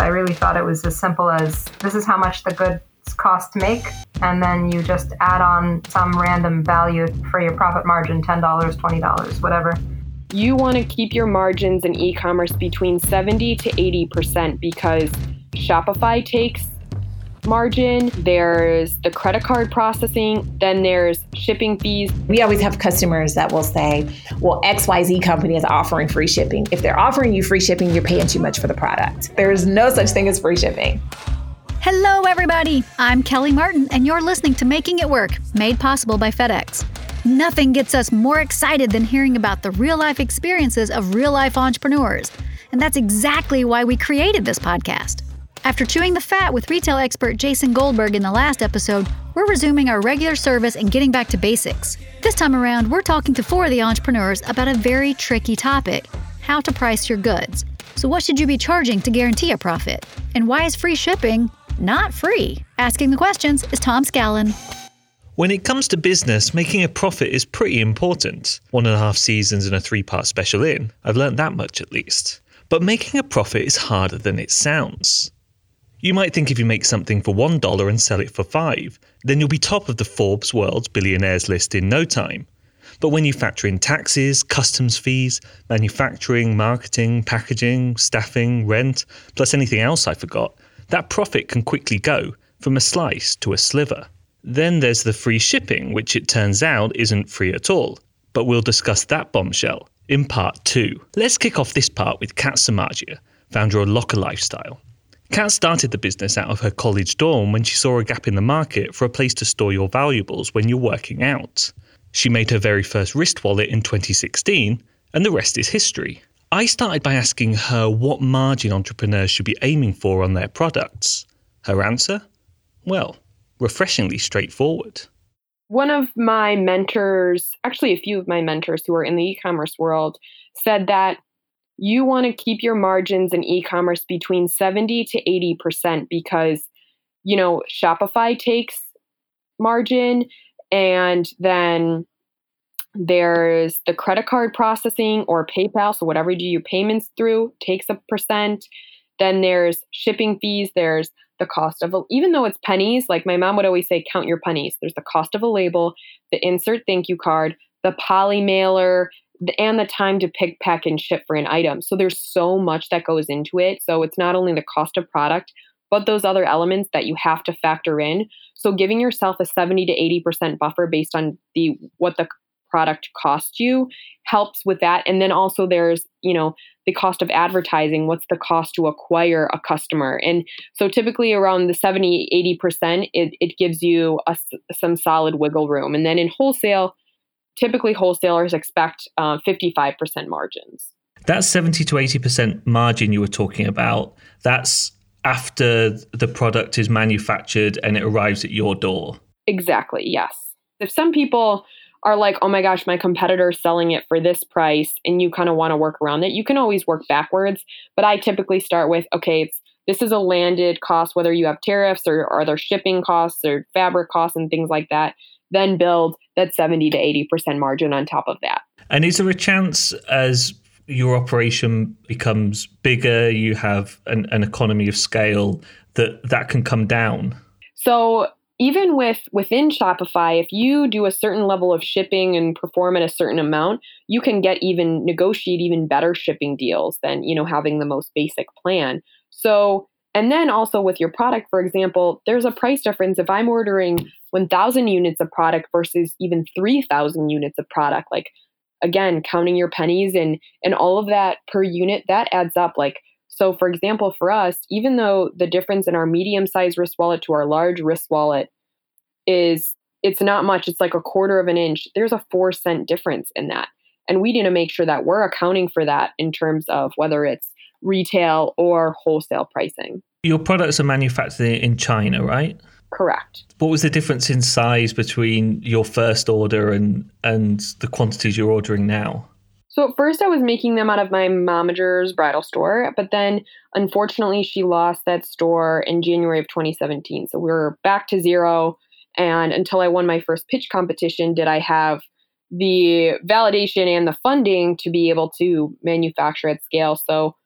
I really thought it was as simple as this is how much the goods cost to make, and then you just add on some random value for your profit margin $10, $20, whatever. You want to keep your margins in e commerce between 70 to 80% because Shopify takes margin, there's the credit card processing, then there's shipping fees. We always have customers that will say, well, XYZ company is offering free shipping. If they're offering you free shipping, you're paying too much for the product. There is no such thing as free shipping. Hello, everybody. I'm Kelly Martin, and you're listening to Making It Work, made possible by FedEx. Nothing gets us more excited than hearing about the real life experiences of real life entrepreneurs. And that's exactly why we created this podcast. After chewing the fat with retail expert Jason Goldberg in the last episode, we're resuming our regular service and getting back to basics. This time around, we're talking to four of the entrepreneurs about a very tricky topic how to price your goods. So, what should you be charging to guarantee a profit? And why is free shipping not free? Asking the questions is Tom Scallon. When it comes to business, making a profit is pretty important. One and a half seasons and a three part special in, I've learned that much at least. But making a profit is harder than it sounds. You might think if you make something for $1 and sell it for 5, then you'll be top of the Forbes World's Billionaires list in no time. But when you factor in taxes, customs fees, manufacturing, marketing, packaging, staffing, rent, plus anything else I forgot, that profit can quickly go from a slice to a sliver. Then there's the free shipping, which it turns out isn't free at all. But we'll discuss that bombshell in part two. Let's kick off this part with Kat Samagia, founder of Locker Lifestyle. Kat started the business out of her college dorm when she saw a gap in the market for a place to store your valuables when you're working out. She made her very first wrist wallet in 2016, and the rest is history. I started by asking her what margin entrepreneurs should be aiming for on their products. Her answer? Well, refreshingly straightforward. One of my mentors, actually, a few of my mentors who are in the e commerce world, said that you want to keep your margins in e-commerce between 70 to 80% because you know Shopify takes margin and then there's the credit card processing or PayPal so whatever you do your payments through takes a percent. Then there's shipping fees there's the cost of even though it's pennies like my mom would always say count your pennies. There's the cost of a label the insert thank you card the poly mailer and the time to pick, pack, and ship for an item. So there's so much that goes into it. So it's not only the cost of product, but those other elements that you have to factor in. So giving yourself a 70 to 80% buffer based on the what the product costs you helps with that. And then also there's, you know, the cost of advertising. What's the cost to acquire a customer? And so typically around the 70, 80%, it, it gives you a, some solid wiggle room. And then in wholesale, typically wholesalers expect uh, 55% margins. That 70 to 80% margin you were talking about, that's after the product is manufactured and it arrives at your door. Exactly, yes. If some people are like, oh my gosh, my competitor's selling it for this price, and you kind of want to work around it, you can always work backwards. But I typically start with, okay, it's this is a landed cost, whether you have tariffs or, are there shipping costs or fabric costs and things like that then build that 70 to 80% margin on top of that. And is there a chance as your operation becomes bigger, you have an, an economy of scale, that that can come down? So even with within Shopify, if you do a certain level of shipping and perform at a certain amount, you can get even negotiate even better shipping deals than you know having the most basic plan. So and then also with your product, for example, there's a price difference. If I'm ordering 1,000 units of product versus even 3,000 units of product, like again, counting your pennies and and all of that per unit, that adds up. Like so, for example, for us, even though the difference in our medium-sized wrist wallet to our large wrist wallet is it's not much, it's like a quarter of an inch. There's a four cent difference in that, and we need to make sure that we're accounting for that in terms of whether it's retail or wholesale pricing. Your products are manufactured in China, right? Correct. What was the difference in size between your first order and and the quantities you're ordering now? So at first I was making them out of my momager's bridal store, but then unfortunately she lost that store in January of 2017. So we were back to zero and until I won my first pitch competition did I have the validation and the funding to be able to manufacture at scale. So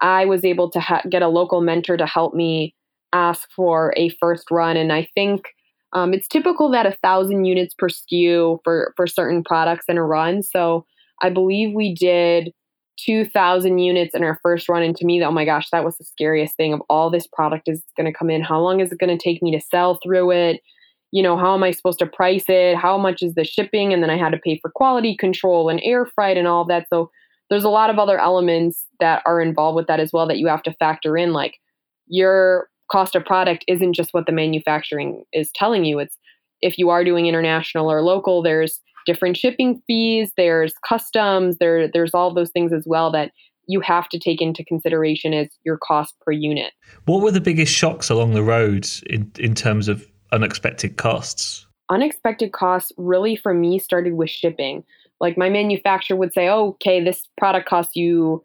I was able to ha- get a local mentor to help me ask for a first run. And I think um, it's typical that a thousand units per SKU for, for certain products in a run. So I believe we did 2,000 units in our first run. And to me, oh my gosh, that was the scariest thing of all this product is going to come in. How long is it going to take me to sell through it? You know, how am I supposed to price it? How much is the shipping? And then I had to pay for quality control and air freight and all that. So there's a lot of other elements that are involved with that as well that you have to factor in. Like your cost of product isn't just what the manufacturing is telling you. It's if you are doing international or local, there's different shipping fees, there's customs, there there's all those things as well that you have to take into consideration as your cost per unit. What were the biggest shocks along the road in, in terms of unexpected costs? Unexpected costs really for me started with shipping. Like my manufacturer would say, oh, okay, this product costs you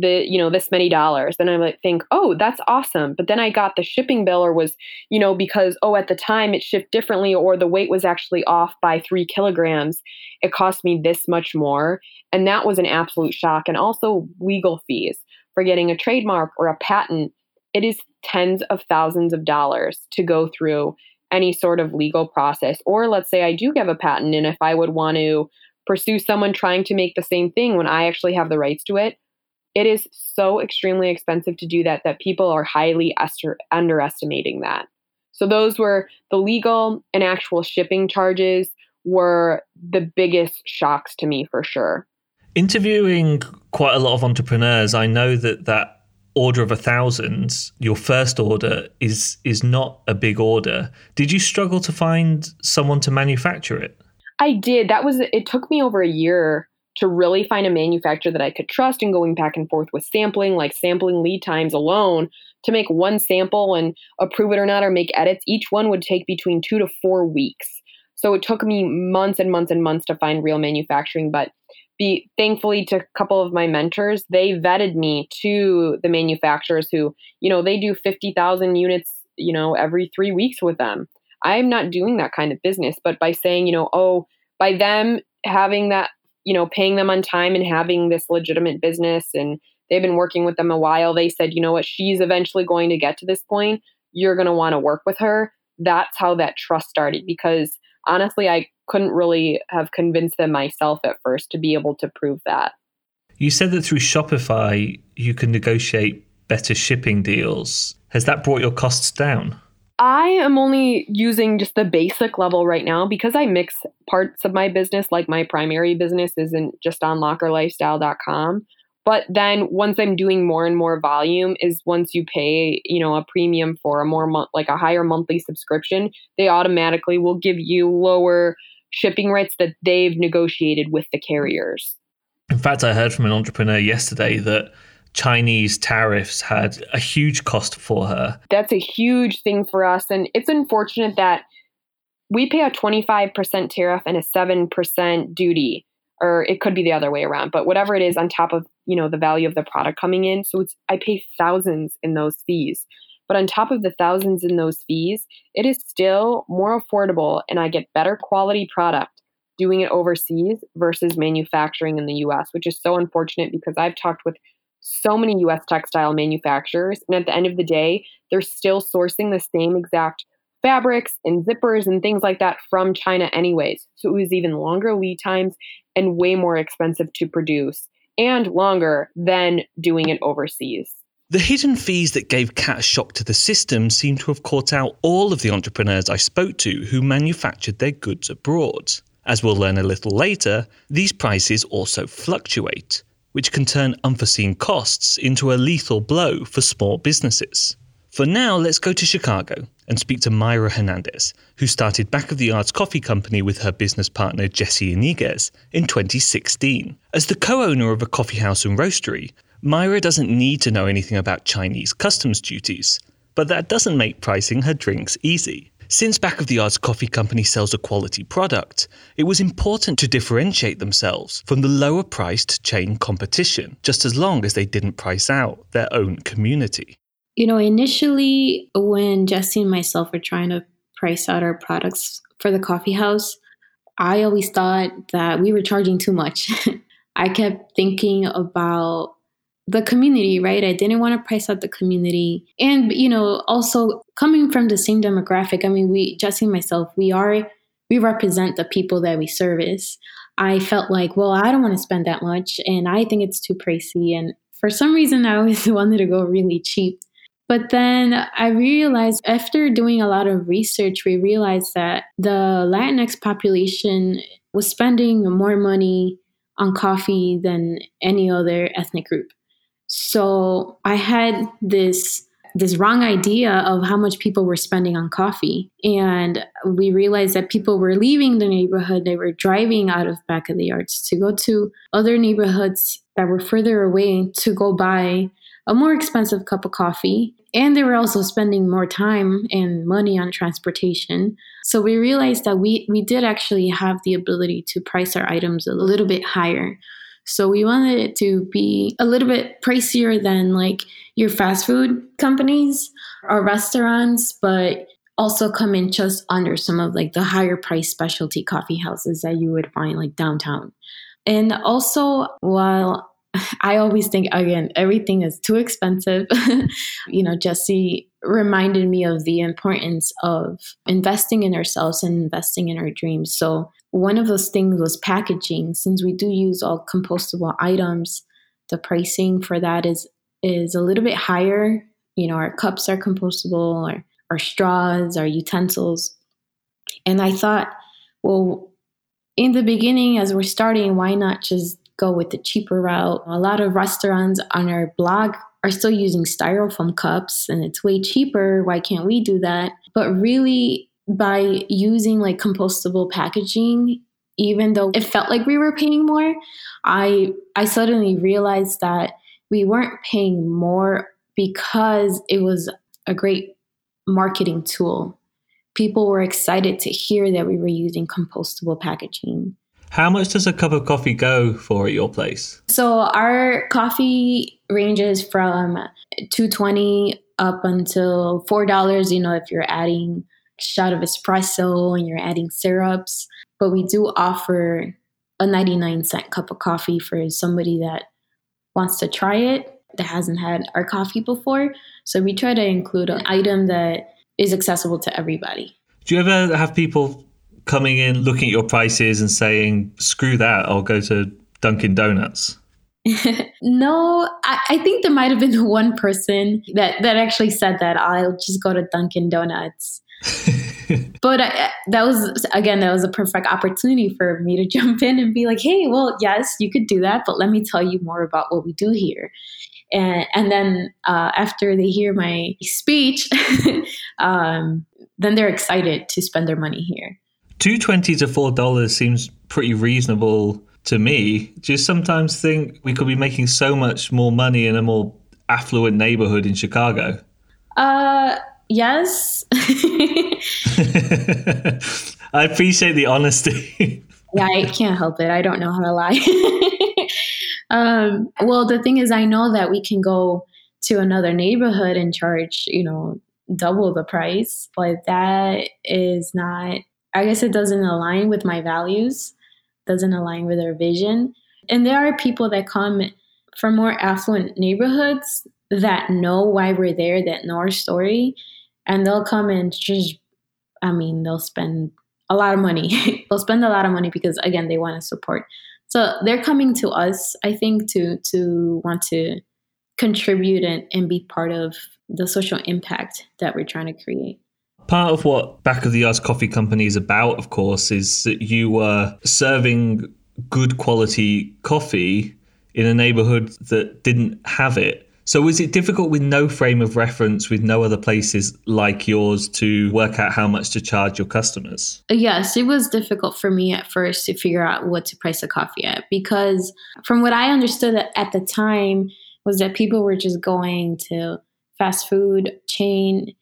the you know this many dollars. Then i might think oh that's awesome. But then i got the shipping bill or was you know because oh at the time it shipped differently or the weight was actually off by three kilograms it cost me this much more. And that was an absolute shock and also legal fees. For getting a trademark or a patent it is tens of thousands of dollars to go through any sort of legal process. Or let's say i do have a patent and if i would want to pursue someone trying to make the same thing when i actually have the rights to it it is so extremely expensive to do that that people are highly ester- underestimating that. So those were the legal and actual shipping charges were the biggest shocks to me for sure. Interviewing quite a lot of entrepreneurs, I know that that order of a thousand, your first order is is not a big order. Did you struggle to find someone to manufacture it? I did. That was it took me over a year to really find a manufacturer that I could trust and going back and forth with sampling, like sampling lead times alone to make one sample and approve it or not or make edits, each one would take between two to four weeks. So it took me months and months and months to find real manufacturing. But be thankfully to a couple of my mentors, they vetted me to the manufacturers who, you know, they do 50,000 units, you know, every three weeks with them. I'm not doing that kind of business, but by saying, you know, oh, by them having that you know, paying them on time and having this legitimate business and they've been working with them a while. They said, you know what, she's eventually going to get to this point. You're going to want to work with her. That's how that trust started because honestly, I couldn't really have convinced them myself at first to be able to prove that. You said that through Shopify, you can negotiate better shipping deals. Has that brought your costs down? I am only using just the basic level right now because I mix parts of my business. Like my primary business isn't just on lockerlifestyle.com. But then once I'm doing more and more volume is once you pay, you know, a premium for a more month, like a higher monthly subscription, they automatically will give you lower shipping rates that they've negotiated with the carriers. In fact, I heard from an entrepreneur yesterday that Chinese tariffs had a huge cost for her. That's a huge thing for us. And it's unfortunate that we pay a 25% tariff and a 7% duty, or it could be the other way around, but whatever it is on top of, you know, the value of the product coming in. So it's, I pay thousands in those fees. But on top of the thousands in those fees, it is still more affordable and I get better quality product doing it overseas versus manufacturing in the US, which is so unfortunate because I've talked with so many US textile manufacturers. And at the end of the day, they're still sourcing the same exact fabrics and zippers and things like that from China, anyways. So it was even longer lead times and way more expensive to produce and longer than doing it overseas. The hidden fees that gave Kat a shock to the system seem to have caught out all of the entrepreneurs I spoke to who manufactured their goods abroad. As we'll learn a little later, these prices also fluctuate which can turn unforeseen costs into a lethal blow for small businesses. For now, let's go to Chicago and speak to Myra Hernandez, who started Back of the Yards Coffee Company with her business partner Jesse Iniguez in 2016. As the co owner of a coffee house and roastery, Myra doesn't need to know anything about Chinese customs duties, but that doesn't make pricing her drinks easy. Since Back of the Yards Coffee Company sells a quality product, it was important to differentiate themselves from the lower priced chain competition, just as long as they didn't price out their own community. You know, initially, when Jesse and myself were trying to price out our products for the coffee house, I always thought that we were charging too much. I kept thinking about the community, right? I didn't want to price out the community. And, you know, also coming from the same demographic, I mean, we, Jesse and myself, we are, we represent the people that we service. I felt like, well, I don't want to spend that much and I think it's too pricey. And for some reason, I always wanted to go really cheap. But then I realized after doing a lot of research, we realized that the Latinx population was spending more money on coffee than any other ethnic group. So I had this this wrong idea of how much people were spending on coffee. And we realized that people were leaving the neighborhood. They were driving out of back of the yards to go to other neighborhoods that were further away to go buy a more expensive cup of coffee. And they were also spending more time and money on transportation. So we realized that we, we did actually have the ability to price our items a little bit higher. So we wanted it to be a little bit pricier than like your fast food companies or restaurants, but also come in just under some of like the higher price specialty coffee houses that you would find like downtown. And also, while I always think again, everything is too expensive. you know, Jesse reminded me of the importance of investing in ourselves and investing in our dreams. So one of those things was packaging. Since we do use all compostable items, the pricing for that is is a little bit higher. You know, our cups are compostable, our, our straws, our utensils. And I thought, well, in the beginning, as we're starting, why not just go with the cheaper route? A lot of restaurants on our blog are still using styrofoam cups and it's way cheaper. Why can't we do that? But really, by using like compostable packaging even though it felt like we were paying more i i suddenly realized that we weren't paying more because it was a great marketing tool. People were excited to hear that we were using compostable packaging. How much does a cup of coffee go for at your place? So our coffee ranges from 220 up until $4 you know if you're adding shot of espresso and you're adding syrups. But we do offer a 99 cent cup of coffee for somebody that wants to try it that hasn't had our coffee before. So we try to include an item that is accessible to everybody. Do you ever have people coming in looking at your prices and saying, screw that, I'll go to Dunkin' Donuts? no, I, I, think there might have been one person that, that actually said that I'll just go to Dunkin' Donuts. but I, that was again that was a perfect opportunity for me to jump in and be like hey well yes you could do that but let me tell you more about what we do here. And and then uh, after they hear my speech um, then they're excited to spend their money here. 220 to 4 dollars seems pretty reasonable to me. Just sometimes think we could be making so much more money in a more affluent neighborhood in chicago? Uh yes. I appreciate the honesty. yeah, I can't help it. I don't know how to lie. um, well, the thing is, I know that we can go to another neighborhood and charge, you know, double the price, but that is not, I guess it doesn't align with my values, doesn't align with our vision. And there are people that come from more affluent neighborhoods that know why we're there, that know our story, and they'll come and just i mean they'll spend a lot of money. They'll spend a lot of money because again they want to support. So they're coming to us i think to to want to contribute and, and be part of the social impact that we're trying to create. Part of what back of the yards coffee company is about of course is that you were serving good quality coffee in a neighborhood that didn't have it so was it difficult with no frame of reference, with no other places like yours to work out how much to charge your customers? Yes, it was difficult for me at first to figure out what to price a coffee at because from what I understood at the time was that people were just going to fast food chain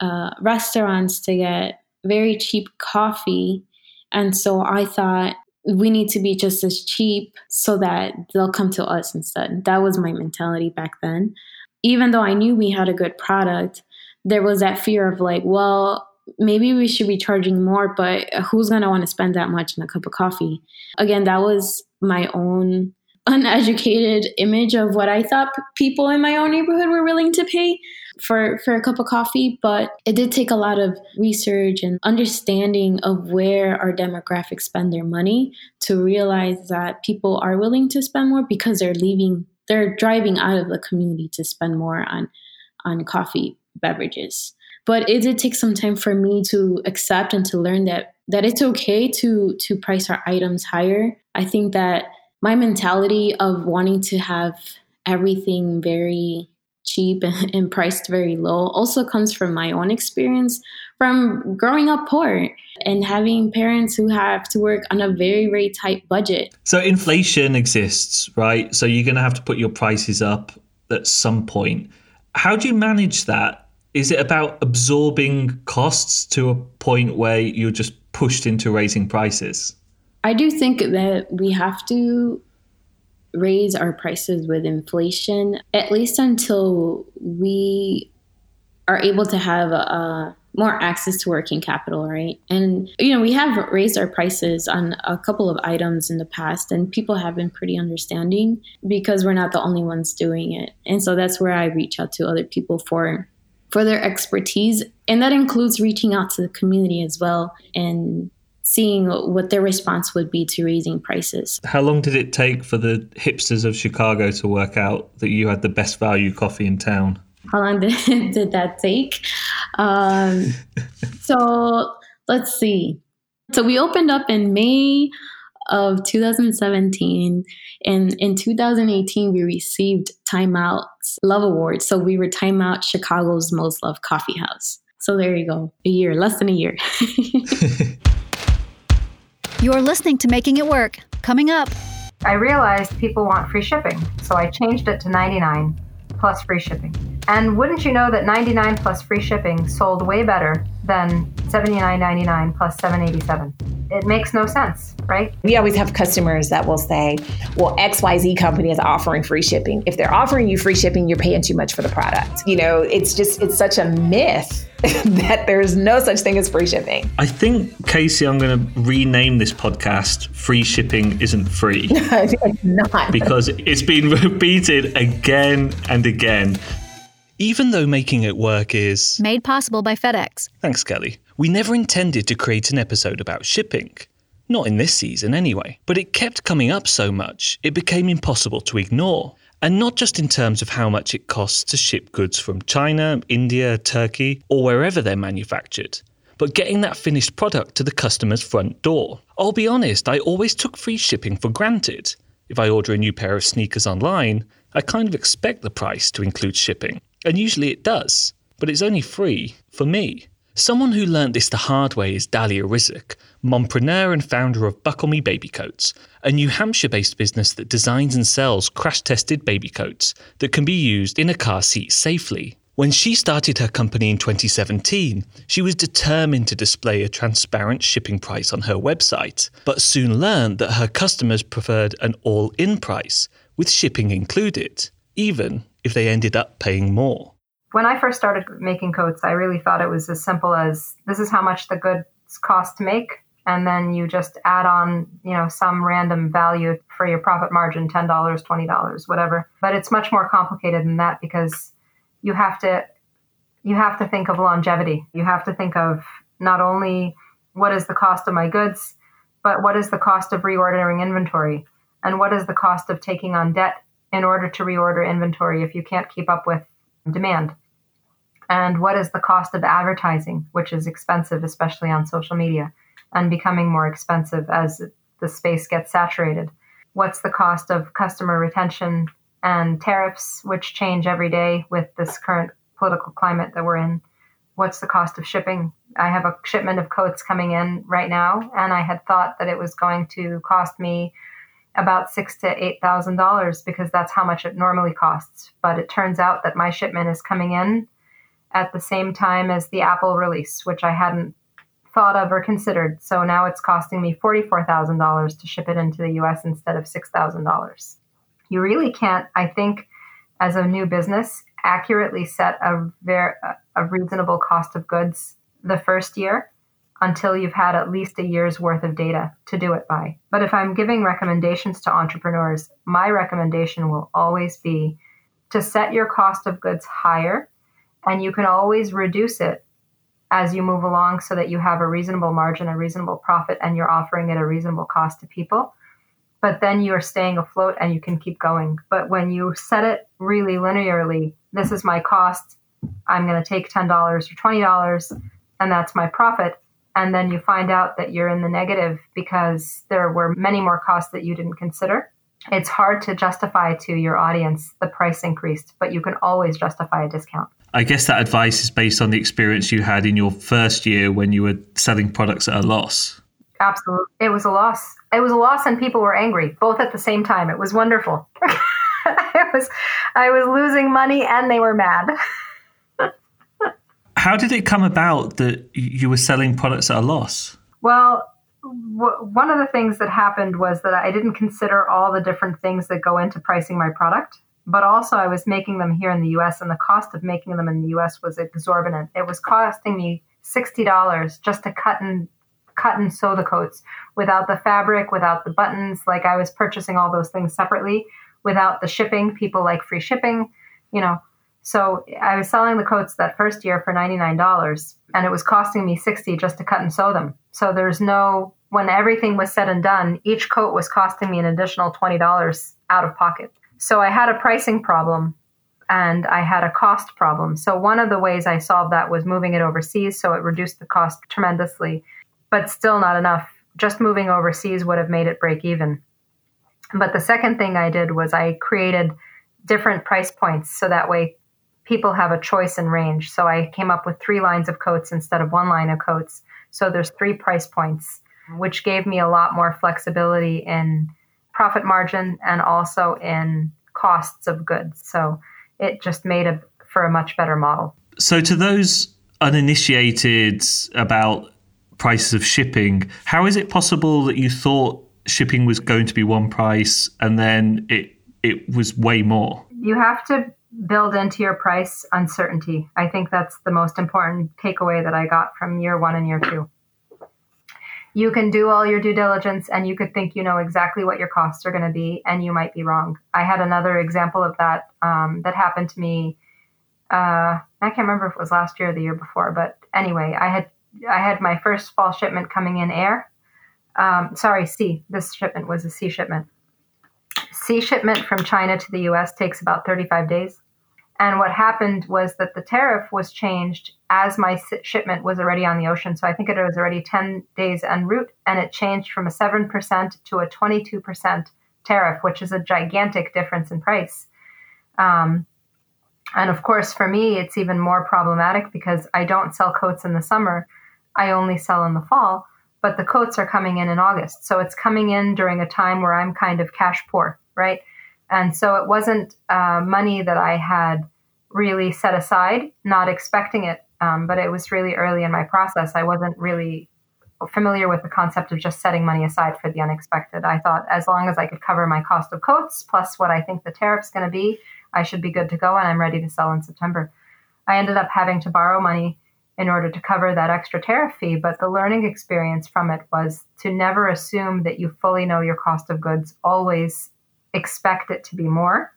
uh, restaurants to get very cheap coffee. And so I thought we need to be just as cheap so that they'll come to us instead. That was my mentality back then. Even though I knew we had a good product, there was that fear of like, well, maybe we should be charging more, but who's going to want to spend that much in a cup of coffee? Again, that was my own uneducated image of what I thought people in my own neighborhood were willing to pay for, for a cup of coffee, but it did take a lot of research and understanding of where our demographics spend their money to realize that people are willing to spend more because they're leaving, they're driving out of the community to spend more on, on coffee beverages. But it did take some time for me to accept and to learn that that it's okay to to price our items higher. I think that my mentality of wanting to have everything very cheap and priced very low also comes from my own experience from growing up poor and having parents who have to work on a very very tight budget. So inflation exists right? So you're going to have to put your prices up at some point. How do you manage that? Is it about absorbing costs to a point where you're just pushed into raising prices I do think that we have to raise our prices with inflation, at least until we are able to have a, more access to working capital, right? And, you know, we have raised our prices on a couple of items in the past, and people have been pretty understanding because we're not the only ones doing it. And so that's where I reach out to other people for for their expertise and that includes reaching out to the community as well and seeing what their response would be to raising prices. How long did it take for the hipsters of Chicago to work out that you had the best value coffee in town? How long did, did that take? Um, so let's see. So we opened up in May of 2017. And in 2018, we received Time Out's Love Award. So we were Time Out Chicago's most loved coffee house. So there you go, a year, less than a year. You're listening to Making It Work. Coming up. I realized people want free shipping, so I changed it to 99 plus free shipping. And wouldn't you know that 99 plus free shipping sold way better than 79.99 plus 787? It makes no sense, right? We always have customers that will say, well, XYZ company is offering free shipping. If they're offering you free shipping, you're paying too much for the product. You know, it's just, it's such a myth that there's no such thing as free shipping. I think, Casey, I'm going to rename this podcast Free Shipping Isn't Free. it's not. Because it's been repeated again and again. Even though making it work is made possible by FedEx. Thanks, Kelly. We never intended to create an episode about shipping. Not in this season, anyway. But it kept coming up so much, it became impossible to ignore. And not just in terms of how much it costs to ship goods from China, India, Turkey, or wherever they're manufactured, but getting that finished product to the customer's front door. I'll be honest, I always took free shipping for granted. If I order a new pair of sneakers online, I kind of expect the price to include shipping. And usually it does, but it's only free for me. Someone who learnt this the hard way is Dalia Rizek, mompreneur and founder of Buckle Me Baby Coats, a New Hampshire based business that designs and sells crash tested baby coats that can be used in a car seat safely. When she started her company in 2017, she was determined to display a transparent shipping price on her website, but soon learned that her customers preferred an all in price, with shipping included, even if they ended up paying more. When I first started making coats, I really thought it was as simple as this is how much the goods cost to make, and then you just add on, you know, some random value for your profit margin, $10, $20, whatever. But it's much more complicated than that because you have to you have to think of longevity. You have to think of not only what is the cost of my goods, but what is the cost of reordering inventory and what is the cost of taking on debt in order to reorder inventory if you can't keep up with demand? And what is the cost of advertising, which is expensive, especially on social media, and becoming more expensive as the space gets saturated? What's the cost of customer retention and tariffs, which change every day with this current political climate that we're in? What's the cost of shipping? I have a shipment of coats coming in right now, and I had thought that it was going to cost me about six to eight thousand dollars because that's how much it normally costs. But it turns out that my shipment is coming in at the same time as the Apple release, which I hadn't thought of or considered. So now it's costing me forty-four thousand dollars to ship it into the U.S. instead of six thousand dollars. You really can't, I think, as a new business, accurately set a very a reasonable cost of goods the first year until you've had at least a year's worth of data to do it by. But if I'm giving recommendations to entrepreneurs, my recommendation will always be to set your cost of goods higher, and you can always reduce it as you move along so that you have a reasonable margin, a reasonable profit, and you're offering at a reasonable cost to people. But then you're staying afloat and you can keep going. But when you set it really linearly, this is my cost. I'm going to take $10 or $20, and that's my profit. And then you find out that you're in the negative because there were many more costs that you didn't consider. It's hard to justify to your audience the price increased, but you can always justify a discount. I guess that advice is based on the experience you had in your first year when you were selling products at a loss. Absolutely. It was a loss. It was a loss and people were angry both at the same time. It was wonderful. I was I was losing money and they were mad. How did it come about that you were selling products at a loss? Well, w- one of the things that happened was that I didn't consider all the different things that go into pricing my product but also I was making them here in the US and the cost of making them in the US was exorbitant. It was costing me $60 just to cut and cut and sew the coats without the fabric, without the buttons, like I was purchasing all those things separately without the shipping. People like free shipping, you know. So I was selling the coats that first year for $99 and it was costing me 60 just to cut and sew them. So there's no when everything was said and done, each coat was costing me an additional $20 out of pocket. So I had a pricing problem and I had a cost problem. So one of the ways I solved that was moving it overseas. So it reduced the cost tremendously, but still not enough. Just moving overseas would have made it break even. But the second thing I did was I created different price points so that way people have a choice and range. So I came up with three lines of coats instead of one line of coats. So there's three price points, which gave me a lot more flexibility in profit margin and also in costs of goods. So it just made a for a much better model. So to those uninitiated about prices of shipping, how is it possible that you thought shipping was going to be one price and then it it was way more? You have to build into your price uncertainty. I think that's the most important takeaway that I got from year 1 and year 2 you can do all your due diligence and you could think you know exactly what your costs are going to be and you might be wrong. I had another example of that um, that happened to me uh, i can't remember if it was last year or the year before but anyway i had i had my first fall shipment coming in air. Um, sorry sea. This shipment was a sea shipment sea shipment from china to the us takes about 35 days and what happened was that the tariff was changed as my shipment was already on the ocean. So I think it was already 10 days en route, and it changed from a 7% to a 22% tariff, which is a gigantic difference in price. Um, and of course, for me, it's even more problematic because I don't sell coats in the summer. I only sell in the fall, but the coats are coming in in August. So it's coming in during a time where I'm kind of cash poor, right? And so it wasn't uh, money that I had really set aside, not expecting it. Um, but it was really early in my process. I wasn't really familiar with the concept of just setting money aside for the unexpected. I thought as long as I could cover my cost of coats plus what I think the tariff's going to be, I should be good to go and I'm ready to sell in September. I ended up having to borrow money in order to cover that extra tariff fee, but the learning experience from it was to never assume that you fully know your cost of goods. Always expect it to be more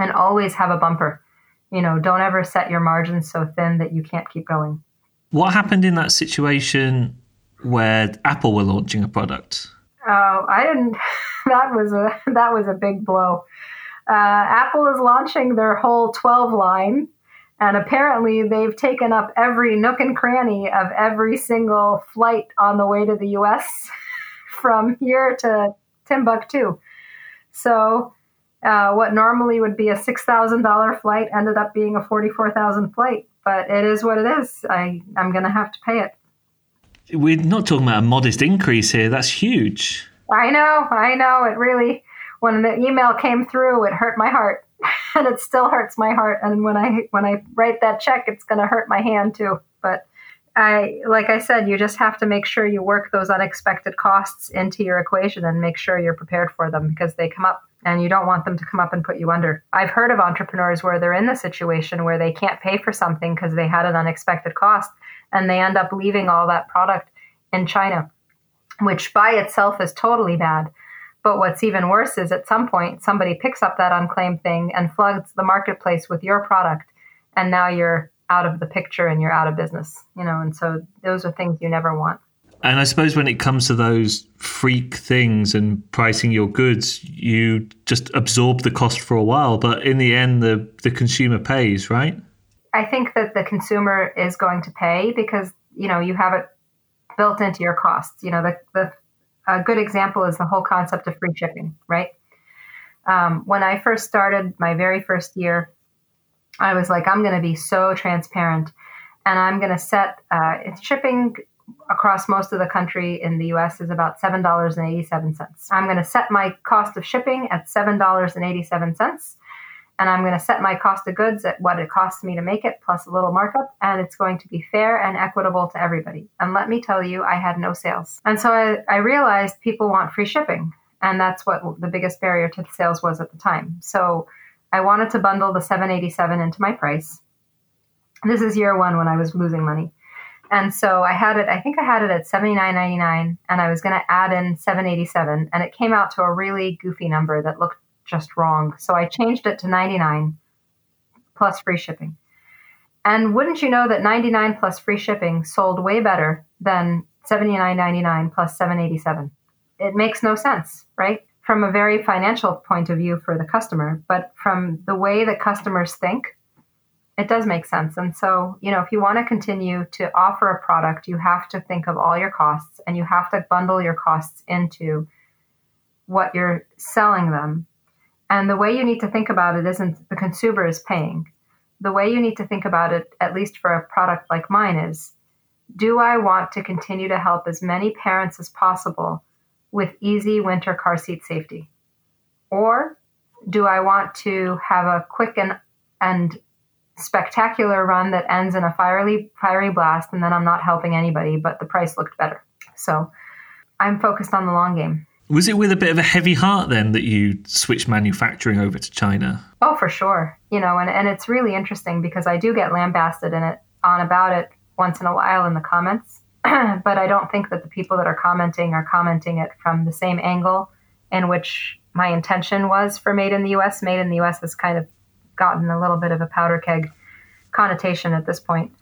and always have a bumper. You know, don't ever set your margins so thin that you can't keep going. What happened in that situation where Apple were launching a product? Oh, I didn't. That was a that was a big blow. Uh, Apple is launching their whole 12 line, and apparently they've taken up every nook and cranny of every single flight on the way to the U.S. from here to Timbuktu. So, uh, what normally would be a six thousand dollar flight ended up being a forty four thousand flight. But it is what it is. I I'm going to have to pay it. We're not talking about a modest increase here. That's huge. I know. I know. It really. When the email came through, it hurt my heart, and it still hurts my heart. And when I when I write that check, it's going to hurt my hand too. But I, like I said, you just have to make sure you work those unexpected costs into your equation and make sure you're prepared for them because they come up and you don't want them to come up and put you under. I've heard of entrepreneurs where they're in the situation where they can't pay for something because they had an unexpected cost and they end up leaving all that product in China, which by itself is totally bad. But what's even worse is at some point somebody picks up that unclaimed thing and floods the marketplace with your product, and now you're out of the picture and you're out of business, you know. And so those are things you never want. And I suppose when it comes to those freak things and pricing your goods, you just absorb the cost for a while, but in the end, the the consumer pays, right? I think that the consumer is going to pay because you know you have it built into your costs. You know, the the a good example is the whole concept of free shipping, right? Um, when I first started my very first year, I was like, I'm going to be so transparent, and I'm going to set uh, shipping across most of the country in the US is about $7.87. I'm going to set my cost of shipping at $7.87 and I'm going to set my cost of goods at what it costs me to make it plus a little markup and it's going to be fair and equitable to everybody. And let me tell you, I had no sales. And so I, I realized people want free shipping and that's what the biggest barrier to sales was at the time. So I wanted to bundle the 787 into my price. This is year 1 when I was losing money. And so I had it, I think I had it at $79.99 and I was going to add in 787 and it came out to a really goofy number that looked just wrong. So I changed it to 99 plus free shipping. And wouldn't you know that 99 plus free shipping sold way better than 79.99 plus 787? It makes no sense, right? From a very financial point of view for the customer, but from the way that customers think, it does make sense. And so, you know, if you want to continue to offer a product, you have to think of all your costs and you have to bundle your costs into what you're selling them. And the way you need to think about it isn't the consumer is paying. The way you need to think about it, at least for a product like mine, is do I want to continue to help as many parents as possible with easy winter car seat safety? Or do I want to have a quick and, and spectacular run that ends in a fiery fiery blast and then I'm not helping anybody, but the price looked better. So I'm focused on the long game. Was it with a bit of a heavy heart then that you switched manufacturing over to China? Oh, for sure. You know, and, and it's really interesting because I do get lambasted in it on about it once in a while in the comments. but I don't think that the people that are commenting are commenting it from the same angle in which my intention was for Made in the US. Made in the US has kind of gotten a little bit of a powder keg connotation at this point.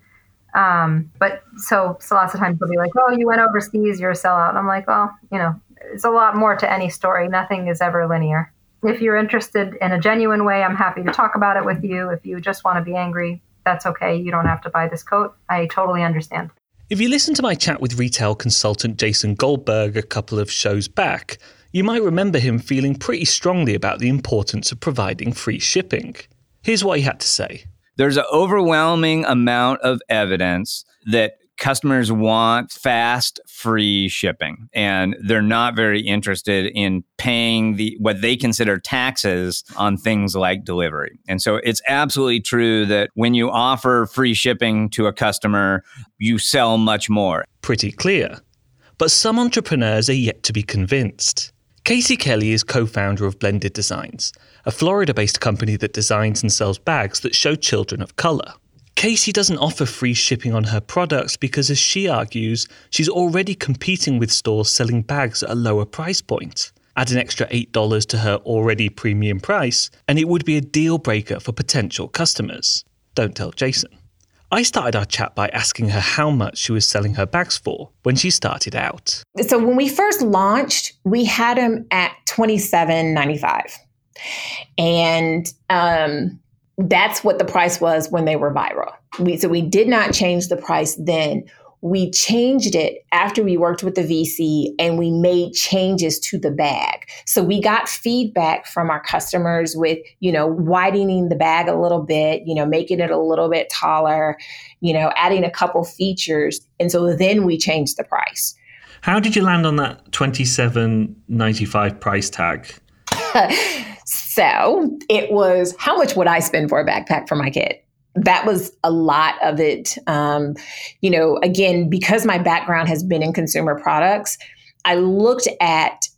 Um, but so, so lots of times they'll be like, "Oh, you went overseas, you're a sellout." And I'm like, "Well, you know, there's a lot more to any story. Nothing is ever linear. If you're interested in a genuine way, I'm happy to talk about it with you. If you just want to be angry, that's okay. You don't have to buy this coat. I totally understand." If you listen to my chat with retail consultant Jason Goldberg a couple of shows back, you might remember him feeling pretty strongly about the importance of providing free shipping. Here's what he had to say there's an overwhelming amount of evidence that customers want fast free shipping and they're not very interested in paying the what they consider taxes on things like delivery. And so it's absolutely true that when you offer free shipping to a customer, you sell much more. Pretty clear. But some entrepreneurs are yet to be convinced. Casey Kelly is co founder of Blended Designs, a Florida based company that designs and sells bags that show children of colour. Casey doesn't offer free shipping on her products because, as she argues, she's already competing with stores selling bags at a lower price point. Add an extra $8 to her already premium price, and it would be a deal breaker for potential customers. Don't tell Jason. I started our chat by asking her how much she was selling her bags for when she started out. So when we first launched, we had them at $27.95. And um, that's what the price was when they were viral. We, so we did not change the price then. We changed it after we worked with the VC and we made changes to the bag. So we got feedback from our customers with, you know, widening the bag a little bit, you know, making it a little bit taller, you know, adding a couple features. And so then we changed the price. How did you land on that 27.95 price tag? so it was how much would I spend for a backpack for my kid? That was a lot of it. Um, you know, again, because my background has been in consumer products, I looked at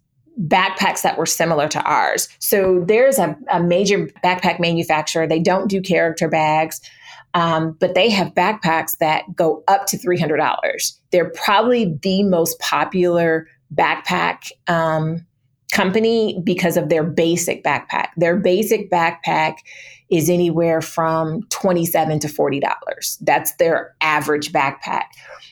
backpacks that were similar to ours. So there's a, a major backpack manufacturer. They don't do character bags. Um, but they have backpacks that go up to $300. They're probably the most popular backpack um, company because of their basic backpack. Their basic backpack is anywhere from 27 to $40. That's their average backpack.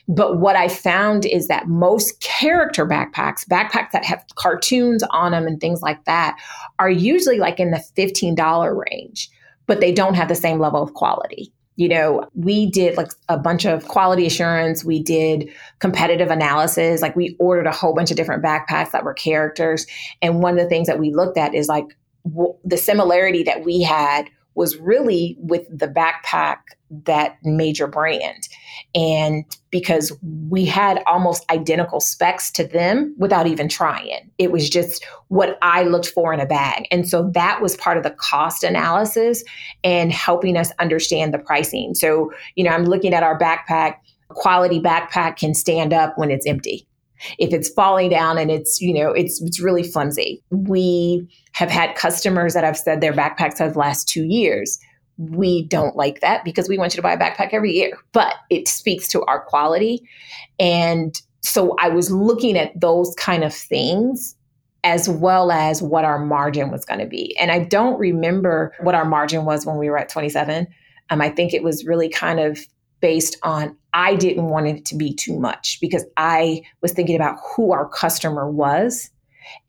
But what I found is that most character backpacks, backpacks that have cartoons on them and things like that, are usually like in the $15 range, but they don't have the same level of quality you know, we did like a bunch of quality assurance. We did competitive analysis. Like we ordered a whole bunch of different backpacks that were characters. And one of the things that we looked at is like w- the similarity that we had was really with the backpack that major brand. And because we had almost identical specs to them without even trying, it was just what I looked for in a bag. And so that was part of the cost analysis and helping us understand the pricing. So, you know, I'm looking at our backpack, quality backpack can stand up when it's empty if it's falling down and it's you know it's it's really flimsy we have had customers that have said their backpacks have last two years we don't like that because we want you to buy a backpack every year but it speaks to our quality and so i was looking at those kind of things as well as what our margin was going to be and i don't remember what our margin was when we were at 27 um, i think it was really kind of based on I didn't want it to be too much because I was thinking about who our customer was.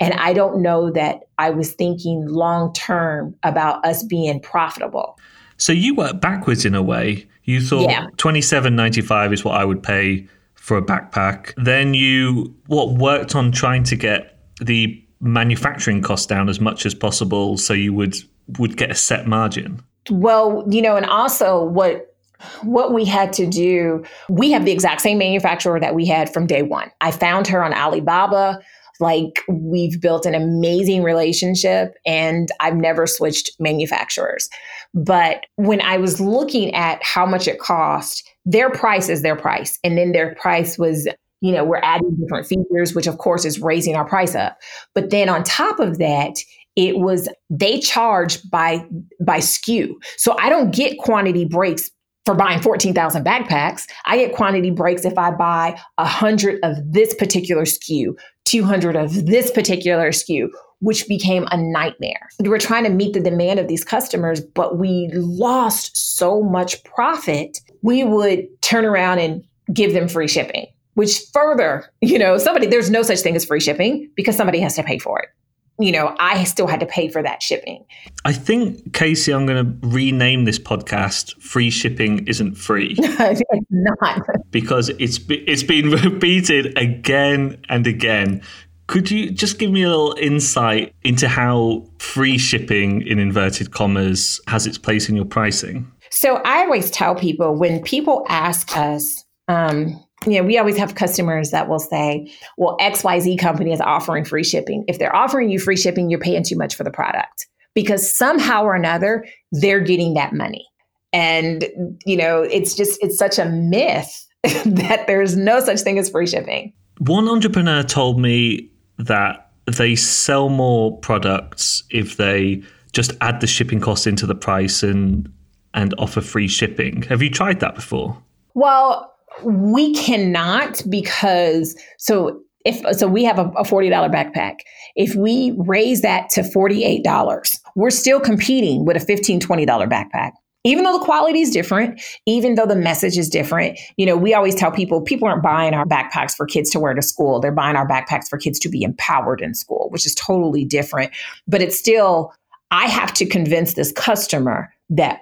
And I don't know that I was thinking long term about us being profitable. So you worked backwards in a way. You thought yeah. twenty seven ninety five is what I would pay for a backpack. Then you what worked on trying to get the manufacturing cost down as much as possible so you would would get a set margin. Well, you know, and also what what we had to do, we have the exact same manufacturer that we had from day one. I found her on Alibaba. Like we've built an amazing relationship and I've never switched manufacturers. But when I was looking at how much it cost, their price is their price. And then their price was you know, we're adding different features, which of course is raising our price up. But then on top of that, it was they charge by by SKU. So I don't get quantity breaks for buying 14,000 backpacks. I get quantity breaks if I buy 100 of this particular SKU, 200 of this particular SKU, which became a nightmare. We were trying to meet the demand of these customers, but we lost so much profit. We would turn around and give them free shipping, which further, you know, somebody, there's no such thing as free shipping because somebody has to pay for it you know, I still had to pay for that shipping. I think, Casey, I'm going to rename this podcast Free Shipping Isn't Free. it's not. Because it's, it's been repeated again and again. Could you just give me a little insight into how free shipping, in inverted commas, has its place in your pricing? So I always tell people when people ask us, um, you know, we always have customers that will say, well, XYZ company is offering free shipping. If they're offering you free shipping, you're paying too much for the product because somehow or another, they're getting that money. And, you know, it's just, it's such a myth that there's no such thing as free shipping. One entrepreneur told me that they sell more products if they just add the shipping costs into the price and and offer free shipping. Have you tried that before? Well, we cannot because so if so we have a, a $40 backpack. If we raise that to $48 we're still competing with a $15 $20 backpack. Even though the quality is different even though the message is different you know we always tell people people aren't buying our backpacks for kids to wear to school. They're buying our backpacks for kids to be empowered in school which is totally different. But it's still i have to convince this customer that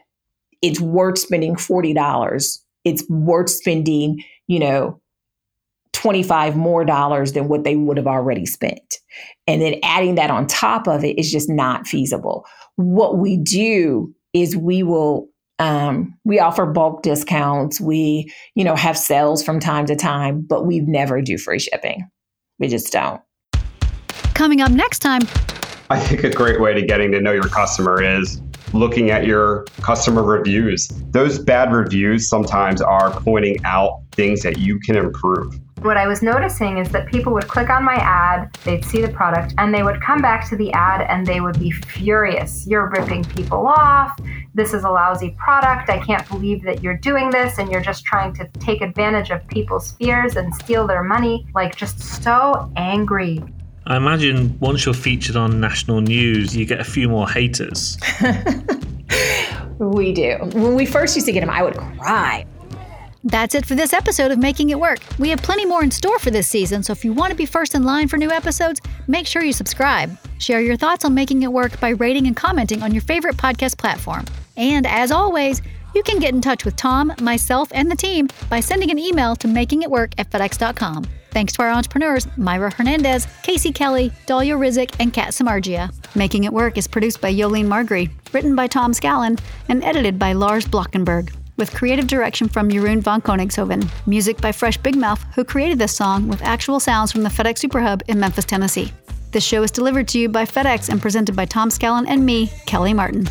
it's worth spending $40 it's worth spending, you know, 25 more dollars than what they would have already spent. And then adding that on top of it is just not feasible. What we do is we will um, we offer bulk discounts. We, you know, have sales from time to time, but we never do free shipping. We just don't. Coming up next time. I think a great way to getting to know your customer is looking at your customer reviews. Those bad reviews sometimes are pointing out things that you can improve. What I was noticing is that people would click on my ad, they'd see the product, and they would come back to the ad and they would be furious. You're ripping people off. This is a lousy product. I can't believe that you're doing this and you're just trying to take advantage of people's fears and steal their money. Like, just so angry. I imagine once you're featured on national news, you get a few more haters. we do. When we first used to get them, I would cry. That's it for this episode of Making It Work. We have plenty more in store for this season, so if you want to be first in line for new episodes, make sure you subscribe. Share your thoughts on Making It Work by rating and commenting on your favorite podcast platform. And as always, you can get in touch with Tom, myself, and the team by sending an email to makingitwork at fedex.com. Thanks to our entrepreneurs, Myra Hernandez, Casey Kelly, Dahlia Rizik, and Kat Samargia. Making It Work is produced by Yolene Margry, written by Tom Scallon, and edited by Lars Blockenberg with creative direction from Jeroen von Koningshoven. Music by Fresh Big Mouth, who created this song with actual sounds from the FedEx Superhub in Memphis, Tennessee. This show is delivered to you by FedEx and presented by Tom Scallon and me, Kelly Martin.